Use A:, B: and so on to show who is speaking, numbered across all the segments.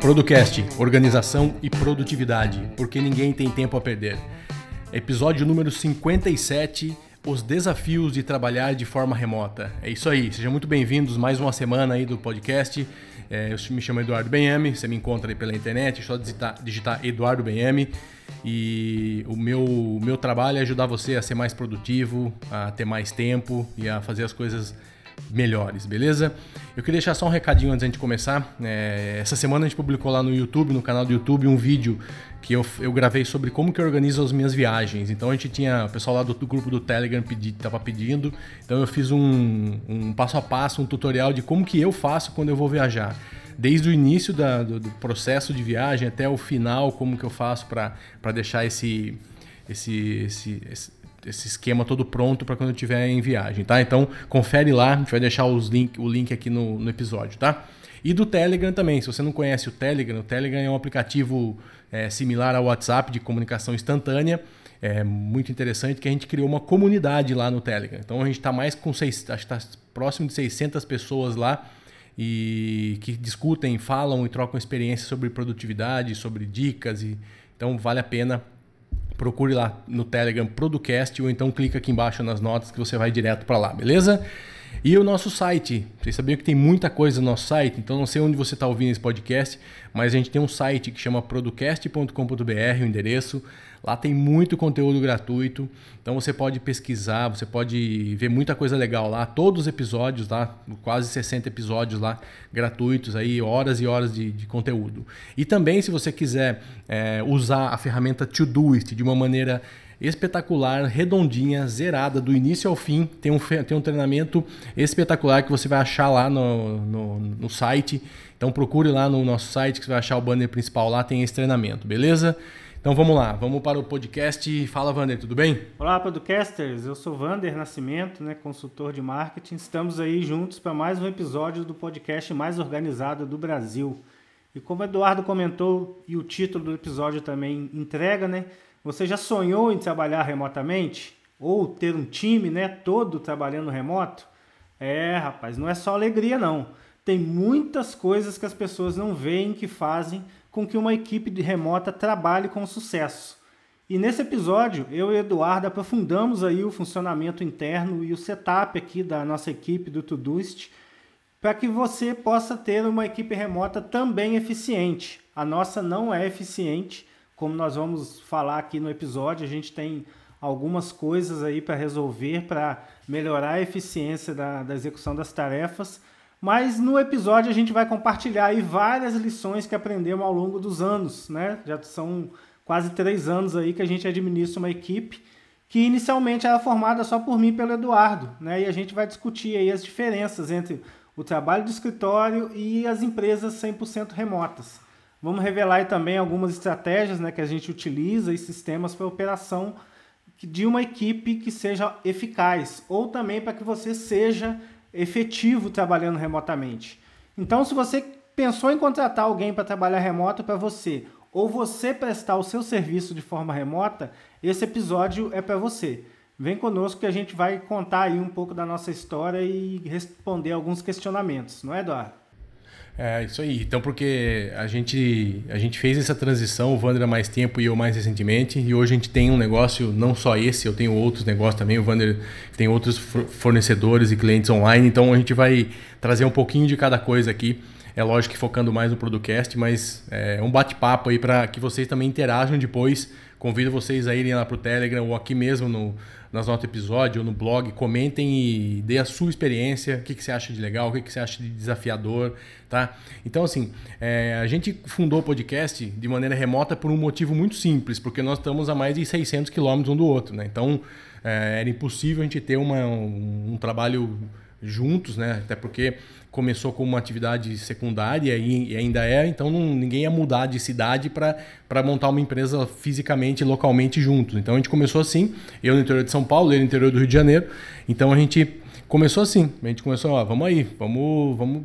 A: Producast, organização e produtividade, porque ninguém tem tempo a perder. Episódio número 57, os desafios de trabalhar de forma remota. É isso aí, sejam muito bem-vindos mais uma semana aí do podcast. É, eu me chamo Eduardo Benhame, você me encontra aí pela internet, é só digitar, digitar Eduardo Benhame. E o meu, meu trabalho é ajudar você a ser mais produtivo, a ter mais tempo e a fazer as coisas melhores, beleza? Eu queria deixar só um recadinho antes de começar. É, essa semana a gente publicou lá no YouTube, no canal do YouTube, um vídeo que eu, eu gravei sobre como que eu organizo as minhas viagens. Então a gente tinha o pessoal lá do, do grupo do Telegram pedi, tava pedindo, então eu fiz um, um passo a passo, um tutorial de como que eu faço quando eu vou viajar desde o início da, do, do, processo de viagem até o final, como que eu faço para deixar esse, esse, esse, esse, esse esquema todo pronto para quando eu estiver em viagem, tá? Então confere lá, a gente vai deixar os link, o link aqui no, no episódio, tá? E do Telegram também, se você não conhece o Telegram, o Telegram é um aplicativo é, similar ao WhatsApp de comunicação instantânea, é muito interessante que a gente criou uma comunidade lá no Telegram. Então a gente está mais com seis, acho que está próximo de 600 pessoas lá e que discutem, falam e trocam experiências sobre produtividade, sobre dicas e então vale a pena procure lá no Telegram Producast ou então clica aqui embaixo nas notas que você vai direto para lá, beleza? E o nosso site, vocês sabiam que tem muita coisa no nosso site, então não sei onde você está ouvindo esse podcast, mas a gente tem um site que chama producast.com.br, o endereço. Lá tem muito conteúdo gratuito, então você pode pesquisar, você pode ver muita coisa legal lá. Todos os episódios lá, quase 60 episódios lá, gratuitos, aí horas e horas de, de conteúdo. E também, se você quiser é, usar a ferramenta Todoist de uma maneira espetacular, redondinha, zerada, do início ao fim. Tem um, tem um treinamento espetacular que você vai achar lá no, no, no site. Então procure lá no nosso site que você vai achar o banner principal lá, tem esse treinamento, beleza? Então vamos lá, vamos para o podcast. Fala, Vander, tudo bem?
B: Olá, podcasters. Eu sou Vander Nascimento, né, consultor de marketing. Estamos aí juntos para mais um episódio do podcast mais organizado do Brasil. E como o Eduardo comentou e o título do episódio também entrega, né? Você já sonhou em trabalhar remotamente ou ter um time, né, todo trabalhando remoto? É, rapaz, não é só alegria não. Tem muitas coisas que as pessoas não veem que fazem com que uma equipe de remota trabalhe com sucesso. E nesse episódio, eu e Eduardo aprofundamos aí o funcionamento interno e o setup aqui da nossa equipe do Todoist, para que você possa ter uma equipe remota também eficiente. A nossa não é eficiente, como nós vamos falar aqui no episódio, a gente tem algumas coisas aí para resolver para melhorar a eficiência da, da execução das tarefas mas no episódio a gente vai compartilhar aí várias lições que aprendemos ao longo dos anos, né? Já são quase três anos aí que a gente administra uma equipe que inicialmente era formada só por mim e pelo Eduardo, né? E a gente vai discutir aí as diferenças entre o trabalho de escritório e as empresas 100% remotas. Vamos revelar aí também algumas estratégias né, que a gente utiliza e sistemas para operação de uma equipe que seja eficaz, ou também para que você seja efetivo trabalhando remotamente. Então, se você pensou em contratar alguém para trabalhar remoto para você, ou você prestar o seu serviço de forma remota, esse episódio é para você. Vem conosco que a gente vai contar aí um pouco da nossa história e responder alguns questionamentos, não é, Eduardo?
A: É, isso aí. Então, porque a gente, a gente fez essa transição, o Wander há mais tempo e eu mais recentemente, e hoje a gente tem um negócio, não só esse, eu tenho outros negócios também, o Wander tem outros fornecedores e clientes online, então a gente vai trazer um pouquinho de cada coisa aqui. É lógico que focando mais no Producast, mas é um bate-papo aí para que vocês também interajam depois. Convido vocês a irem lá para o Telegram ou aqui mesmo no, nas notas do episódio ou no blog, comentem e dê a sua experiência, o que, que você acha de legal, o que, que você acha de desafiador, tá? Então, assim, é, a gente fundou o podcast de maneira remota por um motivo muito simples, porque nós estamos a mais de 600 quilômetros um do outro, né? Então, é, era impossível a gente ter uma, um, um trabalho juntos, né? Até porque começou como uma atividade secundária e, ainda é, então não, ninguém ia mudar de cidade para montar uma empresa fisicamente, localmente juntos. Então a gente começou assim, eu no interior de São Paulo, ele no interior do Rio de Janeiro. Então a gente começou assim. A gente começou, ó, vamos aí, vamos, vamos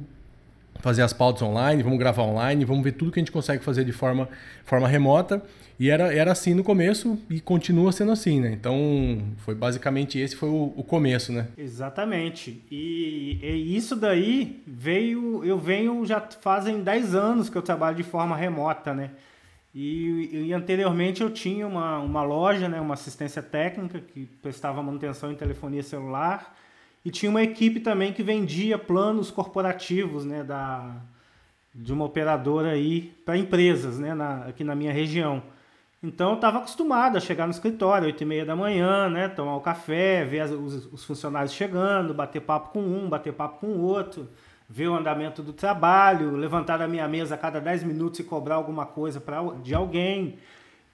A: fazer as pautas online, vamos gravar online, vamos ver tudo que a gente consegue fazer de forma, forma remota. E era, era assim no começo e continua sendo assim, né? Então, foi basicamente esse foi o, o começo, né?
B: Exatamente. E, e, isso daí veio, eu venho já fazem 10 anos que eu trabalho de forma remota, né? E, e anteriormente eu tinha uma, uma loja, né, uma assistência técnica que prestava manutenção em telefonia celular e tinha uma equipe também que vendia planos corporativos, né, da, de uma operadora aí para empresas, né, na, aqui na minha região. Então eu estava acostumado a chegar no escritório, 8 e meia da manhã, né? Tomar o um café, ver as, os, os, funcionários chegando, bater papo com um, bater papo com o outro, ver o andamento do trabalho, levantar da minha mesa a cada 10 minutos e cobrar alguma coisa pra, de alguém.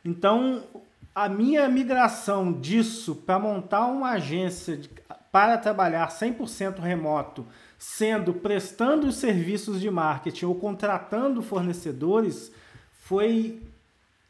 B: Então, a minha migração disso para montar uma agência de, para trabalhar 100% remoto, sendo prestando os serviços de marketing ou contratando fornecedores, foi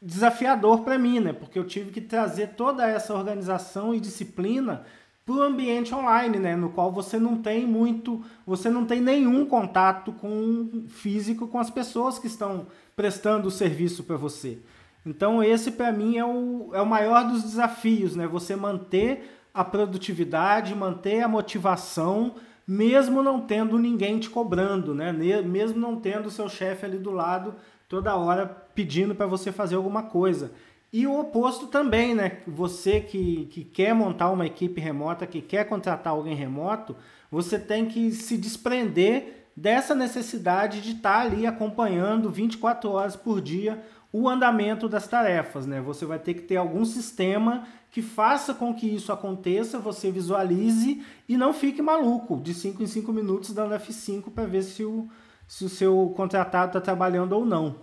B: desafiador para mim, né? Porque eu tive que trazer toda essa organização e disciplina para o ambiente online, né? No qual você não tem muito, você não tem nenhum contato com físico com as pessoas que estão prestando o serviço para você. Então esse para mim é o, é o maior dos desafios, né? Você manter a produtividade, manter a motivação, mesmo não tendo ninguém te cobrando, né? Mesmo não tendo o seu chefe ali do lado toda hora pedindo para você fazer alguma coisa. E o oposto também, né? Você que, que quer montar uma equipe remota, que quer contratar alguém remoto, você tem que se desprender dessa necessidade de estar tá ali acompanhando 24 horas por dia o andamento das tarefas, né? Você vai ter que ter algum sistema que faça com que isso aconteça, você visualize e não fique maluco de 5 em 5 minutos dando F5 para ver se o, se o seu contratado está trabalhando ou não.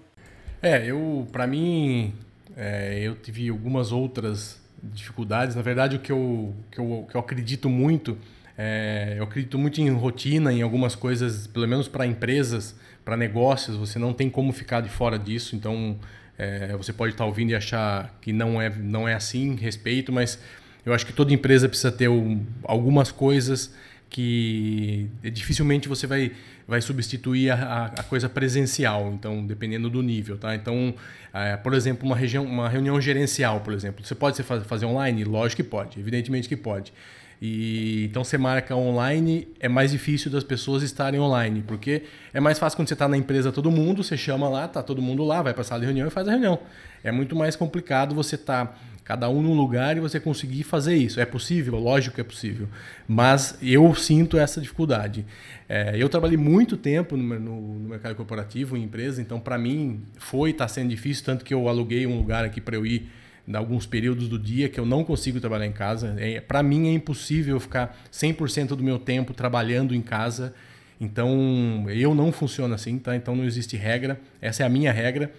A: É, eu, para mim, é, eu tive algumas outras dificuldades. Na verdade, o que eu, que eu, que eu acredito muito, é, eu acredito muito em rotina, em algumas coisas, pelo menos para empresas, para negócios, você não tem como ficar de fora disso. Então, é, você pode estar tá ouvindo e achar que não é, não é assim, respeito, mas eu acho que toda empresa precisa ter um, algumas coisas que dificilmente você vai, vai substituir a, a, coisa presencial, então dependendo do nível, tá? Então, é, por exemplo, uma, região, uma reunião gerencial, por exemplo, você pode fazer online? Lógico que pode, evidentemente que pode. E então você marca online, é mais difícil das pessoas estarem online, porque é mais fácil quando você está na empresa todo mundo, você chama lá, tá todo mundo lá, vai para a sala de reunião e faz a reunião. É muito mais complicado você estar tá cada um num lugar e você conseguir fazer isso. É possível? Lógico que é possível. Mas eu sinto essa dificuldade. É, eu trabalhei muito tempo no, no, no mercado corporativo, em empresa, então para mim foi, está sendo difícil, tanto que eu aluguei um lugar aqui para eu ir em alguns períodos do dia que eu não consigo trabalhar em casa. É, para mim é impossível ficar 100% do meu tempo trabalhando em casa. Então eu não funciono assim, tá? Então não existe regra. Essa é a minha regra.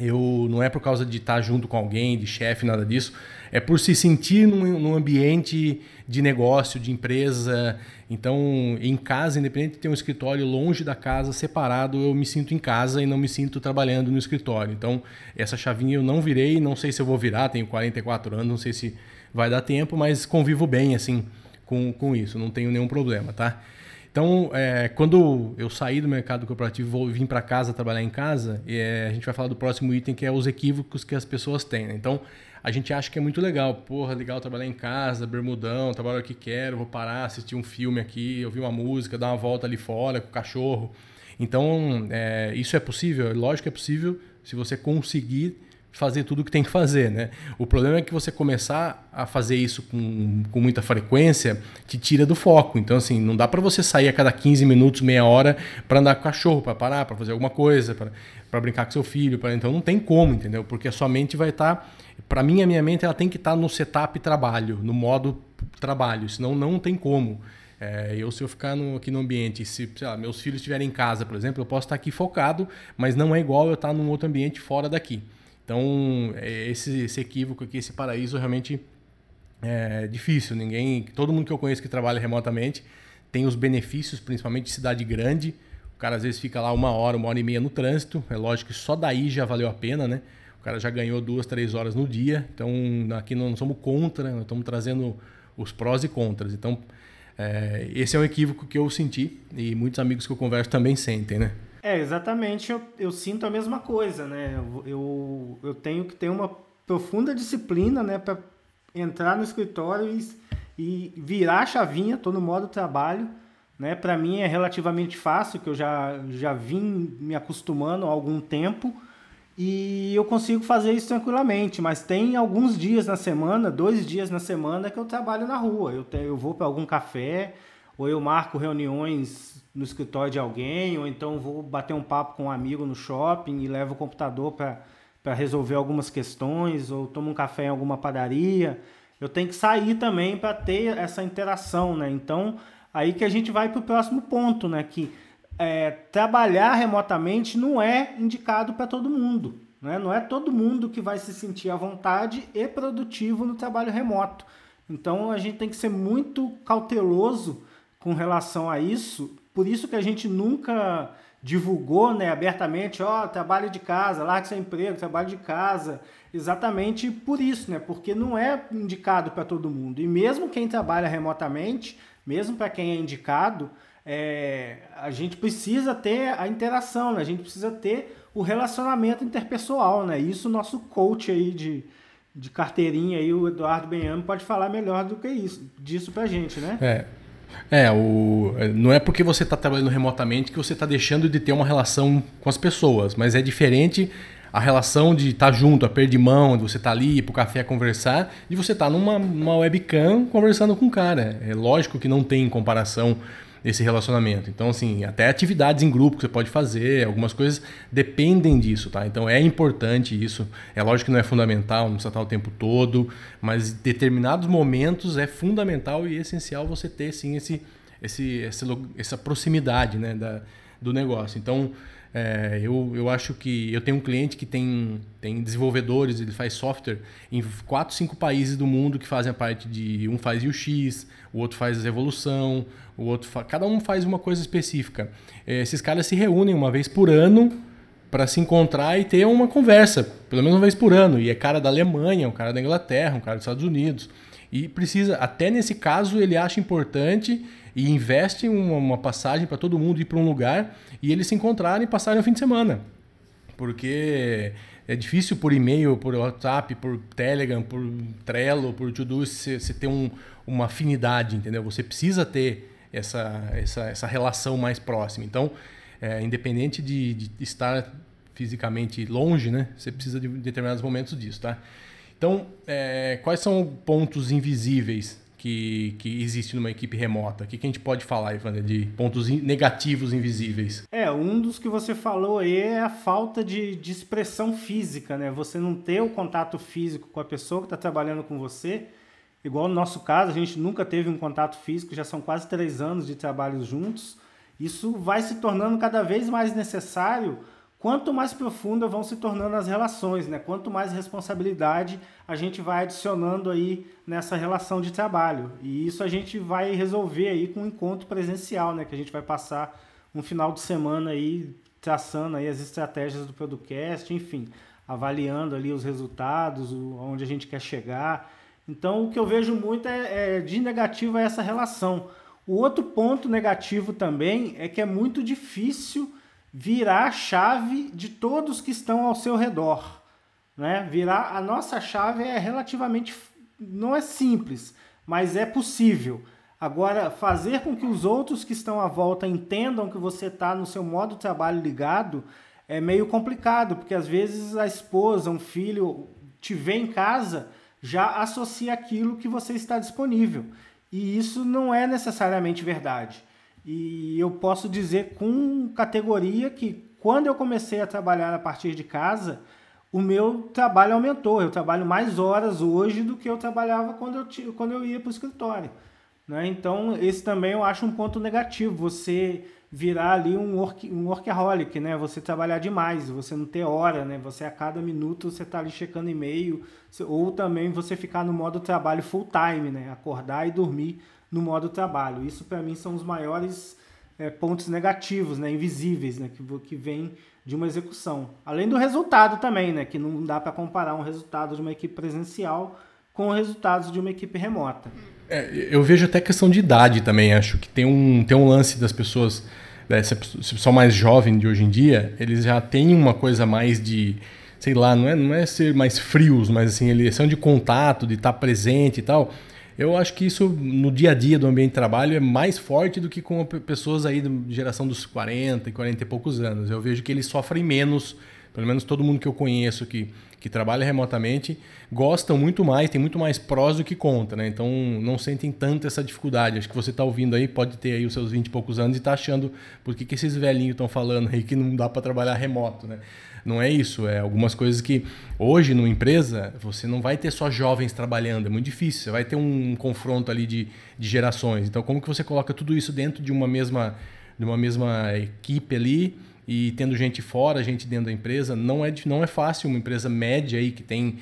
A: Eu não é por causa de estar junto com alguém, de chefe, nada disso. É por se sentir num, num, ambiente de negócio, de empresa. Então, em casa, independente de ter um escritório longe da casa, separado, eu me sinto em casa e não me sinto trabalhando no escritório. Então, essa chavinha eu não virei, não sei se eu vou virar, tenho 44 anos, não sei se vai dar tempo, mas convivo bem assim com, com isso, não tenho nenhum problema, tá? Então, é, quando eu saí do mercado corporativo e vim para casa trabalhar em casa, é, a gente vai falar do próximo item que é os equívocos que as pessoas têm. Né? Então, a gente acha que é muito legal. Porra, legal trabalhar em casa, bermudão, trabalho o que quero, vou parar, assistir um filme aqui, ouvir uma música, dar uma volta ali fora com o cachorro. Então, é, isso é possível? Lógico que é possível se você conseguir fazer tudo o que tem que fazer, né? O problema é que você começar a fazer isso com, com muita frequência te tira do foco. Então, assim, não dá para você sair a cada 15 minutos, meia hora para andar com o cachorro, para parar, para fazer alguma coisa, para brincar com seu filho. Então, não tem como, entendeu? Porque a sua mente vai estar... Tá... Para mim, a minha mente ela tem que estar tá no setup trabalho, no modo trabalho, senão não tem como. É, eu, se eu ficar no, aqui no ambiente, se lá, meus filhos estiverem em casa, por exemplo, eu posso estar aqui focado, mas não é igual eu estar num outro ambiente fora daqui. Então, é, esse, esse equívoco aqui, esse paraíso realmente é difícil. Ninguém, todo mundo que eu conheço que trabalha remotamente tem os benefícios, principalmente de cidade grande. O cara às vezes fica lá uma hora, uma hora e meia no trânsito. É lógico que só daí já valeu a pena, né? O cara já ganhou duas, três horas no dia. Então, aqui não somos contra, nós estamos trazendo os prós e contras. Então, É, esse é um equívoco que eu senti e muitos amigos que eu converso também sentem, né?
B: É, exatamente. Eu, eu sinto a mesma coisa, né? Eu, eu, tenho que ter uma profunda disciplina, né, para entrar no escritório e, e virar a chavinha, tô no modo trabalho, né? Para mim é relativamente fácil, que eu já, já vim me acostumando há algum tempo e eu consigo fazer isso tranquilamente, mas tem alguns dias na semana, dois dias na semana que eu trabalho na rua. Eu, eu vou para algum café, ou eu marco reuniões no escritório de alguém, ou então vou bater um papo com um amigo no shopping e levo o computador para resolver algumas questões, ou tomo um café em alguma padaria. Eu tenho que sair também para ter essa interação, né? Então, aí que a gente vai para o próximo ponto, né? Que é, trabalhar remotamente não é indicado para todo mundo. Né? Não é todo mundo que vai se sentir à vontade e produtivo no trabalho remoto. Então a gente tem que ser muito cauteloso com relação a isso. Por isso que a gente nunca divulgou né, abertamente, ó, oh, trabalho de casa, largue seu emprego, trabalho de casa. Exatamente por isso, né? Porque não é indicado para todo mundo. E mesmo quem trabalha remotamente, mesmo para quem é indicado, é, a gente precisa ter a interação, né? a gente precisa ter o relacionamento interpessoal, né? Isso o nosso coach aí de, de carteirinha aí, o Eduardo Benhame, pode falar melhor do que isso, disso pra gente, né?
A: É. É, o, não é porque você está trabalhando remotamente que você está deixando de ter uma relação com as pessoas, mas é diferente a relação de estar tá junto, a perder de mão, de você estar tá ali, ir pro café conversar, de você estar tá numa, numa webcam conversando com o cara. É lógico que não tem comparação esse relacionamento. Então, assim, até atividades em grupo que você pode fazer, algumas coisas dependem disso, tá? Então é importante isso. É lógico que não é fundamental, não precisa estar o tempo todo, mas em determinados momentos é fundamental e essencial você ter sim esse, esse, essa proximidade né, da, do negócio. Então, é, eu, eu acho que eu tenho um cliente que tem, tem desenvolvedores, ele faz software em quatro, cinco países do mundo que fazem a parte de. Um faz UX, o outro faz evolução, o outro fa... cada um faz uma coisa específica. É, esses caras se reúnem uma vez por ano para se encontrar e ter uma conversa, pelo menos uma vez por ano. E é cara da Alemanha, um cara da Inglaterra, um cara dos Estados Unidos. E precisa, até nesse caso, ele acha importante e investe uma, uma passagem para todo mundo ir para um lugar e eles se encontrarem e passarem o fim de semana. Porque é difícil por e-mail, por WhatsApp, por Telegram, por Trello, por Todo você, você ter um, uma afinidade, entendeu? Você precisa ter essa, essa, essa relação mais próxima. Então, é, independente de, de estar fisicamente longe, né? Você precisa de determinados momentos disso, tá? Então, é, quais são pontos invisíveis que, que existe numa equipe remota? O que, que a gente pode falar, Ivana, de pontos negativos invisíveis?
B: É, um dos que você falou aí é a falta de, de expressão física, né? Você não ter o contato físico com a pessoa que está trabalhando com você. Igual no nosso caso, a gente nunca teve um contato físico, já são quase três anos de trabalho juntos. Isso vai se tornando cada vez mais necessário quanto mais profundas vão se tornando as relações, né? Quanto mais responsabilidade a gente vai adicionando aí nessa relação de trabalho. E isso a gente vai resolver aí com um encontro presencial, né? Que a gente vai passar um final de semana aí traçando aí as estratégias do podcast, enfim, avaliando ali os resultados, onde a gente quer chegar. Então, o que eu vejo muito é, é de negativo é essa relação. O outro ponto negativo também é que é muito difícil virar a chave de todos que estão ao seu redor. Né? Virar a nossa chave é relativamente não é simples, mas é possível. Agora, fazer com que os outros que estão à volta entendam que você está no seu modo de trabalho ligado é meio complicado, porque às vezes a esposa, um filho te vê em casa, já associa aquilo que você está disponível. E isso não é necessariamente verdade. E eu posso dizer com categoria que quando eu comecei a trabalhar a partir de casa, o meu trabalho aumentou. Eu trabalho mais horas hoje do que eu trabalhava quando eu, quando eu ia para o escritório. Né? Então, esse também eu acho um ponto negativo. Você virar ali um, work, um workaholic, né? Você trabalhar demais, você não ter hora, né? Você a cada minuto você tá ali checando e-mail, ou também você ficar no modo trabalho full time, né? Acordar e dormir no modo trabalho. Isso para mim são os maiores é, pontos negativos, né, invisíveis, né, que, que vem de uma execução. Além do resultado também, né, que não dá para comparar um resultado de uma equipe presencial com resultados de uma equipe remota.
A: É, eu vejo até questão de idade também. Acho que tem um, tem um lance das pessoas, né, esse pessoal mais jovem de hoje em dia, eles já têm uma coisa mais de, sei lá, não é, não é ser mais frios, mas assim, eles são de contato, de estar presente e tal. Eu acho que isso no dia a dia do ambiente de trabalho é mais forte do que com pessoas aí de geração dos 40 e 40 e poucos anos. Eu vejo que eles sofrem menos, pelo menos todo mundo que eu conheço que, que trabalha remotamente, gostam muito mais, tem muito mais prós do que contra, né? Então não sentem tanto essa dificuldade. Acho que você está ouvindo aí, pode ter aí os seus 20 e poucos anos e está achando por que, que esses velhinhos estão falando aí que não dá para trabalhar remoto, né? Não é isso, é algumas coisas que hoje numa empresa você não vai ter só jovens trabalhando, é muito difícil, você vai ter um confronto ali de, de gerações. Então como que você coloca tudo isso dentro de uma mesma, de uma mesma equipe ali e tendo gente fora, gente dentro da empresa, não é, não é fácil uma empresa média aí que tem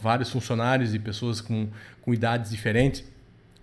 A: vários funcionários e pessoas com, com idades diferentes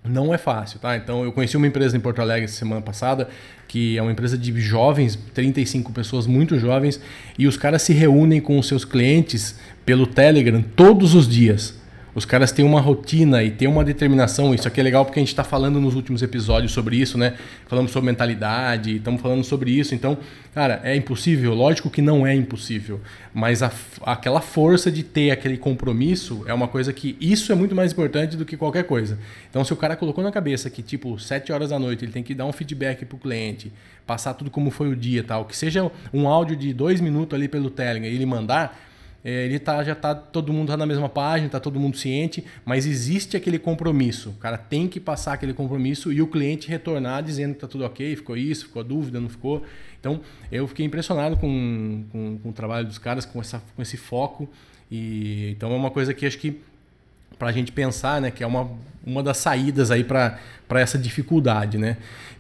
A: não é fácil, tá? Então eu conheci uma empresa em Porto Alegre semana passada, que é uma empresa de jovens, 35 pessoas muito jovens, e os caras se reúnem com os seus clientes pelo Telegram todos os dias. Os caras têm uma rotina e têm uma determinação. Isso aqui é legal porque a gente está falando nos últimos episódios sobre isso, né? Falamos sobre mentalidade, estamos falando sobre isso. Então, cara, é impossível? Lógico que não é impossível. Mas a, aquela força de ter aquele compromisso é uma coisa que isso é muito mais importante do que qualquer coisa. Então, se o cara colocou na cabeça que, tipo, 7 horas da noite ele tem que dar um feedback para o cliente, passar tudo como foi o dia tal, que seja um áudio de dois minutos ali pelo Telegram e ele mandar ele tá, já tá todo mundo tá na mesma página, tá todo mundo ciente, mas existe aquele compromisso. O cara tem que passar aquele compromisso e o cliente retornar dizendo que tá tudo ok, ficou isso, ficou dúvida, não ficou. Então eu fiquei impressionado com, com, com o trabalho dos caras, com, essa, com esse foco. E então é uma coisa que acho que para a gente pensar, né, que é uma, uma das saídas aí para essa dificuldade, né?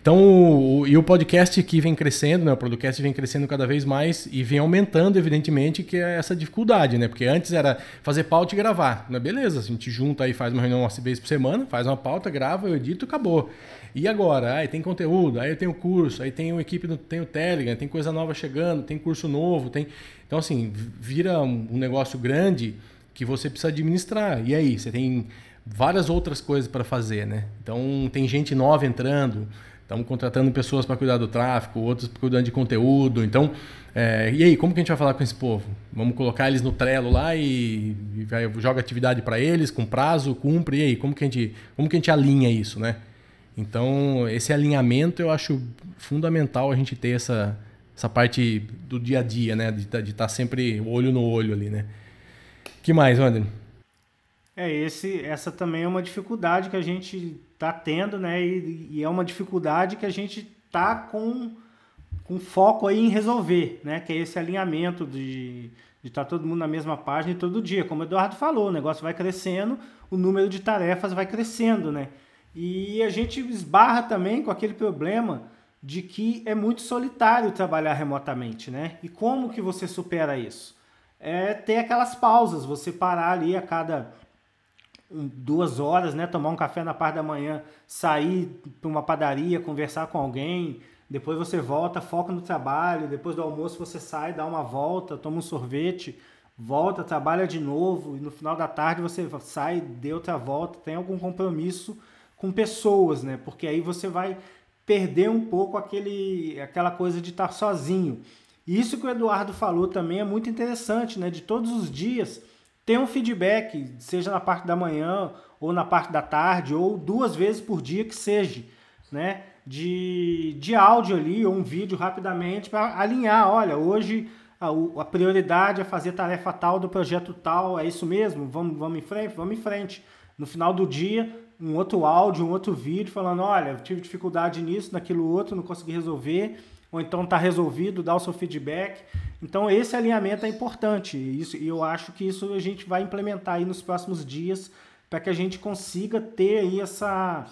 A: Então, o, e o podcast que vem crescendo, né, o podcast vem crescendo cada vez mais e vem aumentando, evidentemente, que é essa dificuldade, né? Porque antes era fazer pauta e gravar, né? Beleza, a gente junta aí, faz uma reunião uma vez por semana, faz uma pauta, grava, eu edito, acabou. E agora? Aí tem conteúdo, aí tem o curso, aí tem o equipe, tem o Telegram, tem coisa nova chegando, tem curso novo, tem... Então, assim, vira um, um negócio grande que você precisa administrar. E aí, você tem várias outras coisas para fazer, né? Então, tem gente nova entrando, estamos contratando pessoas para cuidar do tráfego, outros cuidando de conteúdo. Então, é, e aí, como que a gente vai falar com esse povo? Vamos colocar eles no Trello lá e, e vai, joga atividade para eles com prazo, cumpre. E aí, como que a gente, como que a gente alinha isso, né? Então, esse alinhamento eu acho fundamental a gente ter essa, essa parte do dia a dia, né? De estar tá sempre olho no olho ali, né? que mais, Wander?
B: É, esse, essa também é uma dificuldade que a gente está tendo, né? E, e, é uma dificuldade que a gente está com, com foco aí em resolver, né? Que é esse alinhamento de estar tá todo mundo na mesma página e todo dia. Como o Eduardo falou, o negócio vai crescendo, o número de tarefas vai crescendo, né? E a gente esbarra também com aquele problema de que é muito solitário trabalhar remotamente, né? E como que você supera isso? é ter aquelas pausas, você parar ali a cada duas horas, né, tomar um café na parte da manhã, sair para uma padaria, conversar com alguém, depois você volta, foca no trabalho, depois do almoço você sai, dá uma volta, toma um sorvete, volta, trabalha de novo e no final da tarde você sai, dê outra volta, tem algum compromisso com pessoas, né? Porque aí você vai perder um pouco aquele, aquela coisa de estar sozinho. E isso que o Eduardo falou também é muito interessante, né? De todos os dias ter um feedback, seja na parte da manhã ou na parte da tarde, ou duas vezes por dia que seja, né? De, de áudio ali, ou um vídeo rapidamente para alinhar. Olha, hoje a, a, prioridade é fazer tarefa tal do projeto tal, é isso mesmo? Vamos, vamos em frente? Vamos em frente. No final do dia, um outro áudio, um outro vídeo falando, olha, tive dificuldade nisso, naquilo outro, não consegui resolver ou então está resolvido, dá o seu feedback. Então esse alinhamento é importante e isso, eu acho que isso a gente vai implementar aí nos próximos dias para que a gente consiga ter aí essa,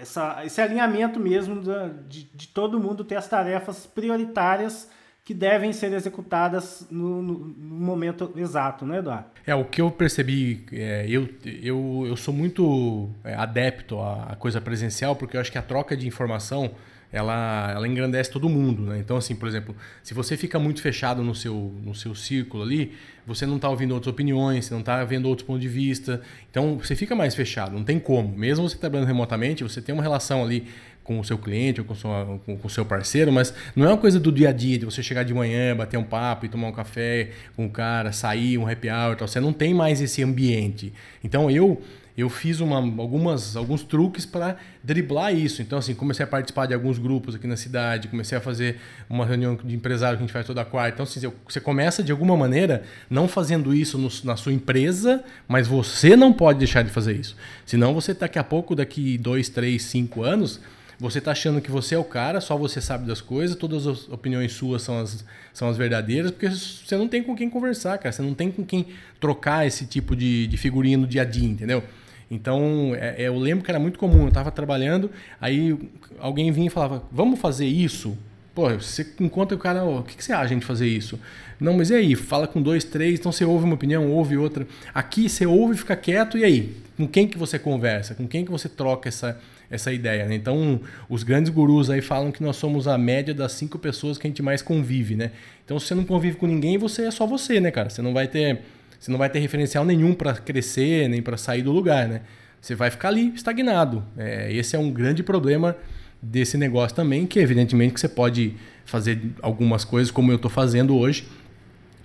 B: essa, esse alinhamento mesmo de, de todo mundo ter as tarefas prioritárias que devem ser executadas no, no, no, momento exato, né, Eduardo?
A: É, o que eu percebi, é, eu, eu, eu sou muito é, adepto à coisa presencial, porque eu acho que a troca de informação ela, ela engrandece todo mundo, né? Então, assim, por exemplo, se você fica muito fechado no seu, no seu círculo ali, você não está ouvindo outras opiniões, você não está vendo outros pontos de vista. Então, você fica mais fechado, não tem como. Mesmo você trabalhando remotamente, você tem uma relação ali com o seu cliente ou com, sua, com, o seu parceiro, mas não é uma coisa do dia a dia, de você chegar de manhã, bater um papo e tomar um café com o cara, sair, um happy hour, tal. você não tem mais esse ambiente. Então eu eu fiz uma, algumas, alguns truques para driblar isso. Então, assim, comecei a participar de alguns grupos aqui na cidade, comecei a fazer uma reunião de empresário que a gente faz toda quarta. Então, assim, você começa de alguma maneira não fazendo isso no, na sua empresa, mas você não pode deixar de fazer isso. Senão, você daqui a pouco, daqui dois, três, cinco anos, você está achando que você é o cara, só você sabe das coisas, todas as opiniões suas são as, são as verdadeiras, porque você não tem com quem conversar, cara. Você não tem com quem trocar esse tipo de, de figurinha no dia a dia, entendeu? Então, é, é, eu lembro que era muito comum, eu estava trabalhando, aí alguém vinha e falava, vamos fazer isso? Pô, você encontra o cara, o que, que você acha de fazer isso? Não, mas e aí? Fala com dois, três, então você ouve uma opinião, ouve outra. Aqui você ouve, fica quieto, e aí? Com quem que você conversa? Com quem que você troca essa, essa ideia? Né? Então, os grandes gurus aí falam que nós somos a média das cinco pessoas que a gente mais convive, né? Então, se você não convive com ninguém, você é só você, né, cara? Você não vai ter você não vai ter referencial nenhum para crescer, nem para sair do lugar, né? Você vai ficar ali estagnado. É, esse é um grande problema desse negócio também, que evidentemente que você pode fazer algumas coisas como eu estou fazendo hoje,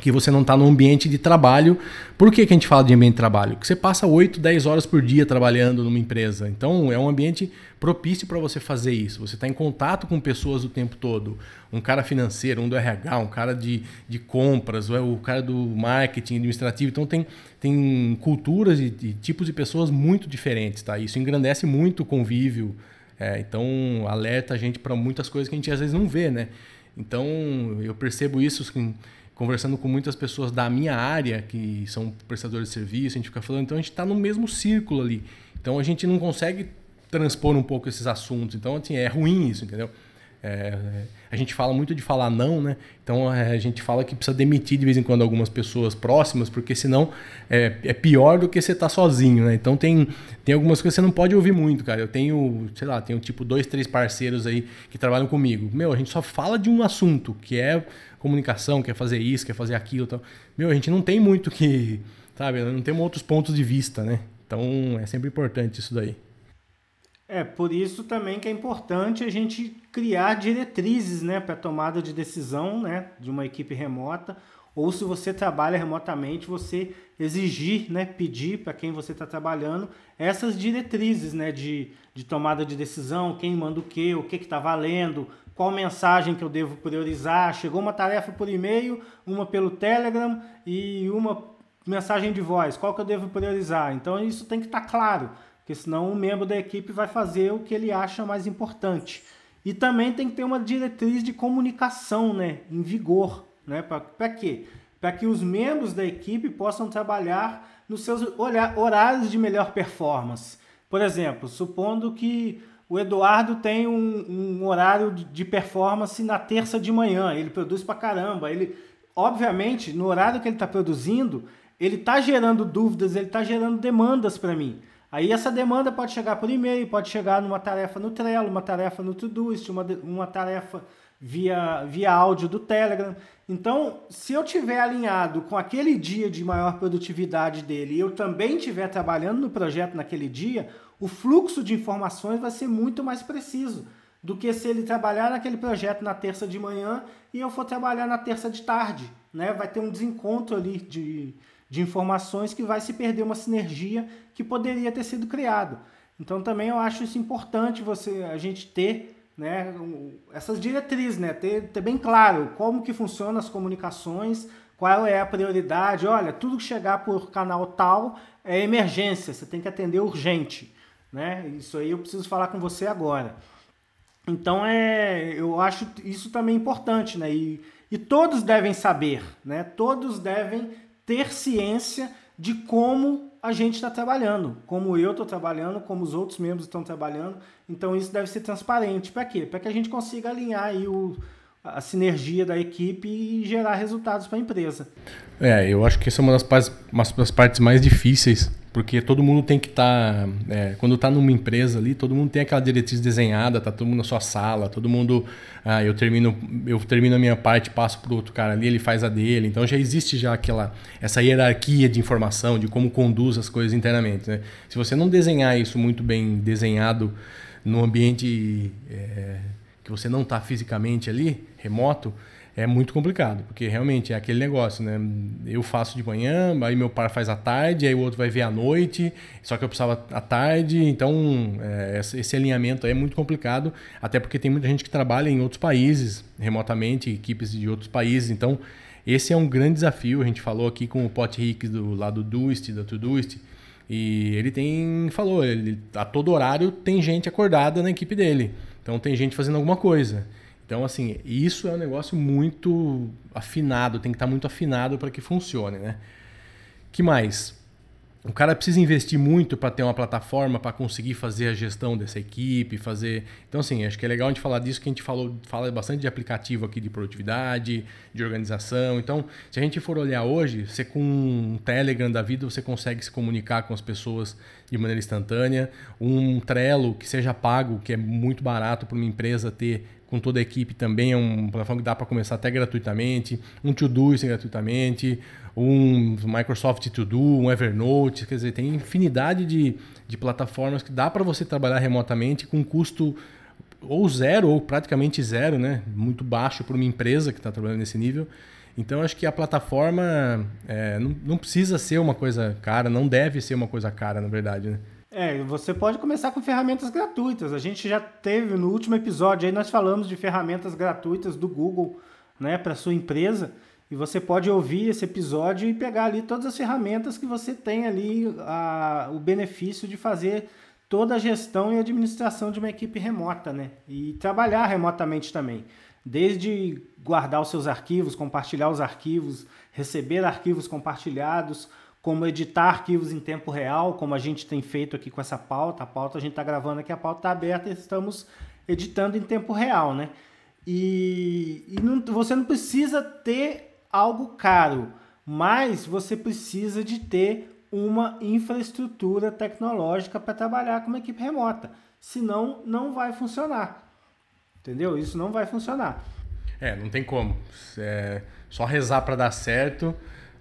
A: que você não está no ambiente de trabalho. Por que, que a gente fala de ambiente de trabalho? Que você passa 8, 10 horas por dia trabalhando numa empresa. Então é um ambiente propício para você fazer isso. Você está em contato com pessoas o tempo todo. Um cara financeiro, um do RH, um cara de, de compras, o cara do marketing administrativo. Então tem, tem culturas e, e tipos de pessoas muito diferentes. Tá? Isso engrandece muito o convívio. É, então alerta a gente para muitas coisas que a gente às vezes não vê. Né? Então eu percebo isso. Assim, conversando com muitas pessoas da minha área, que são prestadores de serviço, a gente fica falando, então a gente está no mesmo círculo ali. Então a gente não consegue transpor um pouco esses assuntos. Então, assim, é ruim isso, entendeu? É, a gente fala muito de falar não, né? Então é, a gente fala que precisa demitir de vez em quando algumas pessoas próximas, porque senão é, é pior do que você estar tá sozinho, né? Então tem, tem algumas coisas que você não pode ouvir muito, cara. Eu tenho, sei lá, tenho tipo dois, três parceiros aí que trabalham comigo. Meu, a gente só fala de um assunto, que é comunicação, quer fazer isso, quer fazer aquilo. Tal. Meu, a gente não tem muito que, sabe? Não temos outros pontos de vista, né? Então é sempre importante isso daí.
B: É, por isso também que é importante a gente criar diretrizes né, para tomada de decisão né, de uma equipe remota, ou se você trabalha remotamente, você exigir, né, pedir para quem você está trabalhando essas diretrizes né, de, de tomada de decisão, quem manda o quê, o que está valendo, qual mensagem que eu devo priorizar. Chegou uma tarefa por e-mail, uma pelo Telegram e uma mensagem de voz, qual que eu devo priorizar? Então isso tem que estar tá claro porque senão um membro da equipe vai fazer o que ele acha mais importante. E também tem que ter uma diretriz de comunicação né, em vigor. Né? Para quê? Para que os membros da equipe possam trabalhar nos seus horários de melhor performance. Por exemplo, supondo que o Eduardo tem um, um horário de performance na terça de manhã, ele produz para caramba. Ele, obviamente, no horário que ele está produzindo, ele está gerando dúvidas, ele está gerando demandas para mim. Aí essa demanda pode chegar por e-mail, pode chegar numa tarefa no Trello, uma tarefa no Todoist, uma, uma tarefa via, via áudio do Telegram. Então, se eu tiver alinhado com aquele dia de maior produtividade dele e eu também estiver trabalhando no projeto naquele dia, o fluxo de informações vai ser muito mais preciso do que se ele trabalhar naquele projeto na terça de manhã e eu for trabalhar na terça de tarde. Né? Vai ter um desencontro ali de, de informações que vai se perder uma sinergia que poderia ter sido criado. Então também eu acho isso importante você a gente ter né, essas diretrizes, né, ter, ter bem claro como que funcionam as comunicações, qual é a prioridade. Olha, tudo que chegar por canal tal é emergência, você tem que atender urgente. Né? Isso aí eu preciso falar com você agora. Então é, eu acho isso também importante, né? E, e todos devem saber, né? Todos devem ter ciência de como a gente está trabalhando, como eu estou trabalhando, como os outros membros estão trabalhando. Então isso deve ser transparente. Para quê? Para que a gente consiga alinhar aí o, a sinergia da equipe e gerar resultados para a empresa.
A: É, eu acho que essa é uma das, partes, uma das partes mais difíceis, porque todo mundo tem que estar. Tá, é, quando está numa empresa ali, todo mundo tem aquela diretriz desenhada, tá todo mundo na sua sala, todo mundo. Ah, eu termino eu termino a minha parte, passo para o outro cara ali, ele faz a dele. Então já existe já aquela essa hierarquia de informação, de como conduz as coisas internamente. Né? Se você não desenhar isso muito bem desenhado no ambiente. É, que você não está fisicamente ali, remoto, é muito complicado, porque realmente é aquele negócio, né? Eu faço de manhã, aí meu pai faz à tarde, aí o outro vai ver à noite, só que eu precisava à tarde, então é, esse alinhamento é muito complicado, até porque tem muita gente que trabalha em outros países, remotamente, equipes de outros países, então esse é um grande desafio. A gente falou aqui com o Pot Hicks do lado do Doist, da Todoist, e ele tem falou, ele a todo horário tem gente acordada na equipe dele. Então tem gente fazendo alguma coisa. Então, assim, isso é um negócio muito afinado, tem que estar muito afinado para que funcione, né? que mais? o cara precisa investir muito para ter uma plataforma para conseguir fazer a gestão dessa equipe, fazer. Então, assim, acho que é legal a gente falar disso, que a gente falou, fala bastante de aplicativo aqui de produtividade, de organização. Então, se a gente for olhar hoje, você com um Telegram da vida, você consegue se comunicar com as pessoas de maneira instantânea. Um Trello que seja pago, que é muito barato para uma empresa ter com toda a equipe também, é uma plataforma que dá para começar até gratuitamente. Um Todoist gratuitamente um Microsoft To Do, um Evernote, quer dizer, tem infinidade de, de plataformas que dá para você trabalhar remotamente com custo ou zero ou praticamente zero, né? Muito baixo para uma empresa que está trabalhando nesse nível. Então acho que a plataforma é, não, não, precisa ser uma coisa cara, não deve ser uma coisa cara, na verdade, né?
B: É, você pode começar com ferramentas gratuitas. A gente já teve no último episódio aí nós falamos de ferramentas gratuitas do Google, né, para sua empresa. E você pode ouvir esse episódio e pegar ali todas as ferramentas que você tem ali a, o benefício de fazer toda a gestão e administração de uma equipe remota, né? E trabalhar remotamente também. Desde guardar os seus arquivos, compartilhar os arquivos, receber arquivos compartilhados, como editar arquivos em tempo real, como a gente tem feito aqui com essa pauta. A pauta a gente está gravando aqui, a pauta está aberta e estamos editando em tempo real, né? E, e não, você não precisa ter algo caro, mas você precisa de ter uma infraestrutura tecnológica para trabalhar com uma equipe remota. Senão, não vai funcionar. Entendeu? Isso não vai funcionar.
A: É, não tem como. É só rezar para dar certo,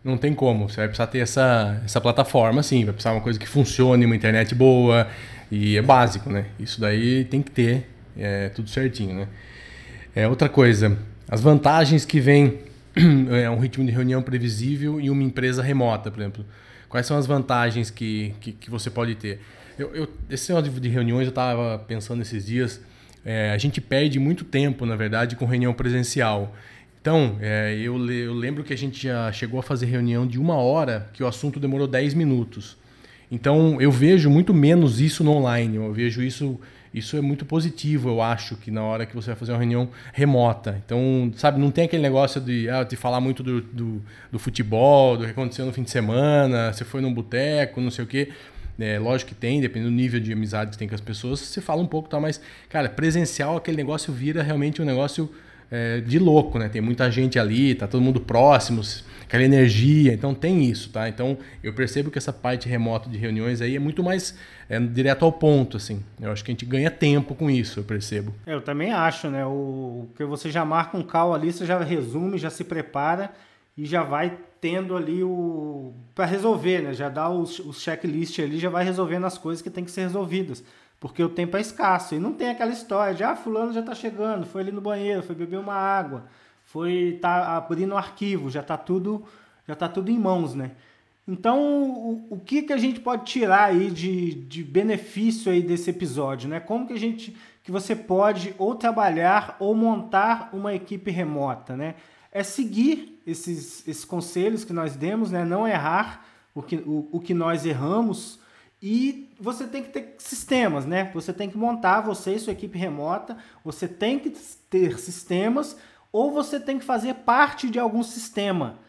A: não tem como. Você vai precisar ter essa, essa plataforma, sim. Vai precisar uma coisa que funcione, uma internet boa. E é básico, né? Isso daí tem que ter é, tudo certinho, né? É outra coisa. As vantagens que vem é um ritmo de reunião previsível e uma empresa remota, por exemplo. Quais são as vantagens que, que, que você pode ter? Eu, eu, esse negócio de reuniões, eu estava pensando esses dias, é, a gente perde muito tempo, na verdade, com reunião presencial. Então, é, eu, eu lembro que a gente já chegou a fazer reunião de uma hora, que o assunto demorou 10 minutos. Então, eu vejo muito menos isso no online, eu vejo isso isso é muito positivo, eu acho, que na hora que você vai fazer uma reunião remota. Então, sabe, não tem aquele negócio de, ah, de falar muito do, do, do futebol, do que aconteceu no fim de semana, você foi num boteco, não sei o quê. É, lógico que tem, dependendo do nível de amizade que tem com as pessoas, você fala um pouco, tá? Mas, cara, presencial, aquele negócio vira realmente um negócio é, de louco, né? Tem muita gente ali, tá todo mundo próximo, aquela energia, então tem isso, tá? Então eu percebo que essa parte remota de reuniões aí é muito mais é, direto ao ponto, assim. Eu acho que a gente ganha tempo com isso, eu percebo.
B: Eu também acho, né? O que você já marca um call ali, você já resume, já se prepara e já vai tendo ali o para resolver, né? Já dá os, os checklist ali, já vai resolvendo as coisas que tem que ser resolvidas porque o tempo é escasso. E não tem aquela história de, ah, fulano já está chegando, foi ali no banheiro, foi beber uma água, foi tá abrindo um arquivo, já está tudo, já tá tudo em mãos, né? Então, o, o que, que a gente pode tirar aí de, de benefício aí desse episódio, né? Como que a gente, que você pode ou trabalhar ou montar uma equipe remota, né? É seguir esses, esses conselhos que nós demos, né? Não errar o que, o, o que nós erramos, e você tem que ter sistemas, né? Você tem que montar você e sua equipe remota, você tem que ter sistemas ou você tem que fazer parte de algum sistema.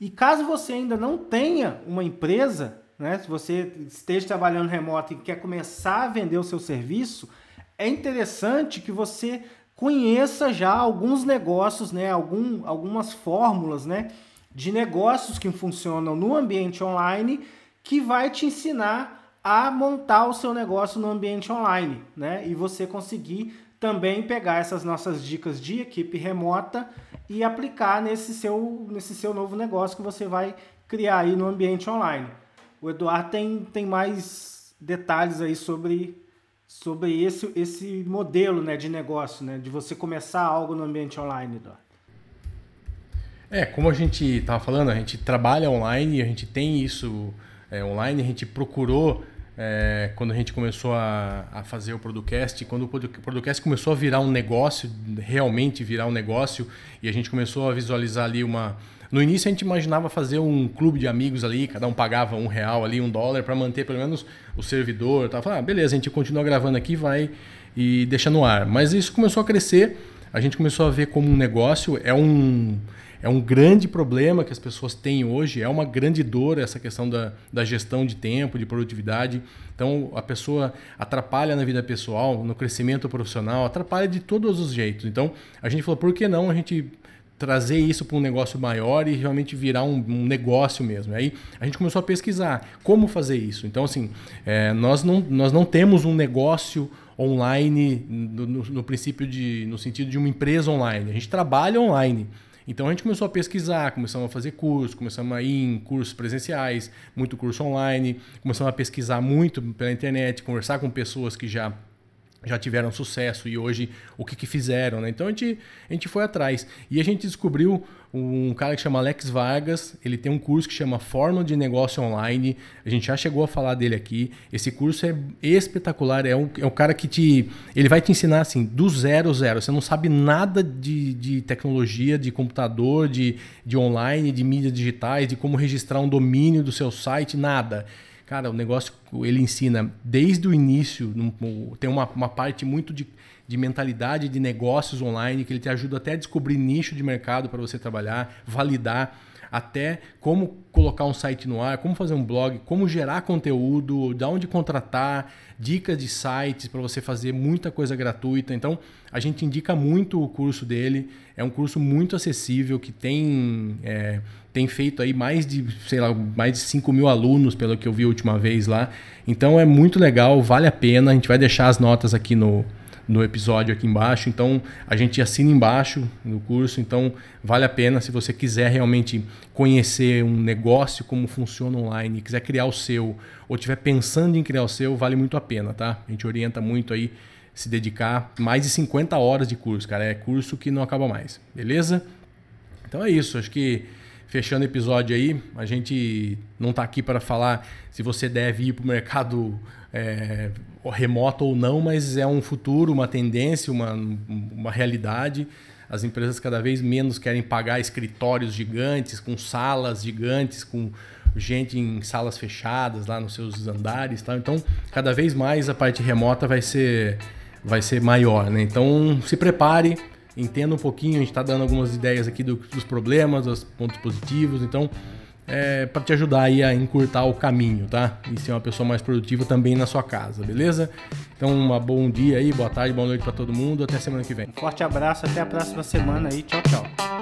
B: E caso você ainda não tenha uma empresa, né? Se você esteja trabalhando remoto e quer começar a vender o seu serviço, é interessante que você conheça já alguns negócios, né, algum, algumas fórmulas, né, de negócios que funcionam no ambiente online que vai te ensinar a montar o seu negócio no ambiente online, né? E você conseguir também pegar essas nossas dicas de equipe remota e aplicar nesse seu, nesse seu novo negócio que você vai criar aí no ambiente online. O Eduardo tem, tem mais detalhes aí sobre, sobre esse, esse modelo né, de negócio, né, de você começar algo no ambiente online, Eduardo.
A: É, como a gente estava falando, a gente trabalha online, a gente tem isso é, online, a gente procurou é, quando a gente começou a, a, fazer o podcast, quando o podcast começou a virar um negócio, realmente virar um negócio, e a gente começou a visualizar ali uma. No início a gente imaginava fazer um clube de amigos ali, cada um pagava um real ali, um dólar, para manter pelo menos o servidor. Tava, ah, beleza, a gente continua gravando aqui, vai e deixa no ar. Mas isso começou a crescer, a gente começou a ver como um negócio, é um é um grande problema que as pessoas têm hoje, é uma grande dor essa questão da, da gestão de tempo, de produtividade. Então, a pessoa atrapalha na vida pessoal, no crescimento profissional, atrapalha de todos os jeitos. Então, a gente falou, por que não a gente trazer isso para um negócio maior e realmente virar um, um, negócio mesmo. Aí a gente começou a pesquisar como fazer isso. Então, assim, é, nós, não, nós não temos um negócio online no, no, no, princípio de, no sentido de uma empresa online. A gente trabalha online. Então a gente começou a pesquisar, começamos a fazer curso, começamos a ir em cursos presenciais, muito curso online, começamos a pesquisar muito pela internet, conversar com pessoas que já já tiveram sucesso e hoje o que, que fizeram, né? Então a gente, a gente foi atrás e a gente descobriu um cara que chama Alex Vargas, ele tem um curso que chama Fórmula de Negócio Online, a gente já chegou a falar dele aqui, esse curso é espetacular, é um, é um cara que te, ele vai te ensinar assim, do zero zero, você não sabe nada de, de tecnologia, de computador, de, de online, de mídias digitais, de como registrar um domínio do seu site, nada. Cara, o negócio ele ensina desde o início, tem uma, uma parte muito de de mentalidade de negócios online, que ele te ajuda até a descobrir nicho de mercado para você trabalhar, validar, até como colocar um site no ar, como fazer um blog, como gerar conteúdo, de onde contratar, dicas de sites para você fazer muita coisa gratuita. Então, a gente indica muito o curso dele. É um curso muito acessível que tem, é, tem feito aí mais de, sei lá, mais de 5 mil alunos, pelo que eu vi a última vez lá. Então, é muito legal, vale a pena. A gente vai deixar as notas aqui no, no episódio aqui embaixo. Então a gente assina embaixo no curso. Então vale a pena se você quiser realmente conhecer um negócio como funciona online, quiser criar o seu ou estiver pensando em criar o seu, vale muito a pena, tá? A gente orienta muito aí se dedicar mais de 50 horas de curso, cara. É curso que não acaba mais, beleza? Então é isso. Acho que fechando o episódio aí, a gente não está aqui para falar se você deve ir para o mercado é, remoto ou não, mas é um futuro, uma tendência, uma, uma realidade. As empresas cada vez menos querem pagar escritórios gigantes, com salas gigantes, com gente em salas fechadas lá nos seus andares. Tá? Então, cada vez mais a parte remota vai ser, vai ser maior. Né? Então, se prepare entenda um pouquinho, a gente está dando algumas ideias aqui do, dos problemas, dos pontos positivos, então é para te ajudar aí a encurtar o caminho, tá? E ser uma pessoa mais produtiva também na sua casa, beleza? Então, um bom dia aí, boa tarde, boa noite para todo mundo, até semana que vem.
B: Um forte abraço, até a próxima semana aí, tchau, tchau.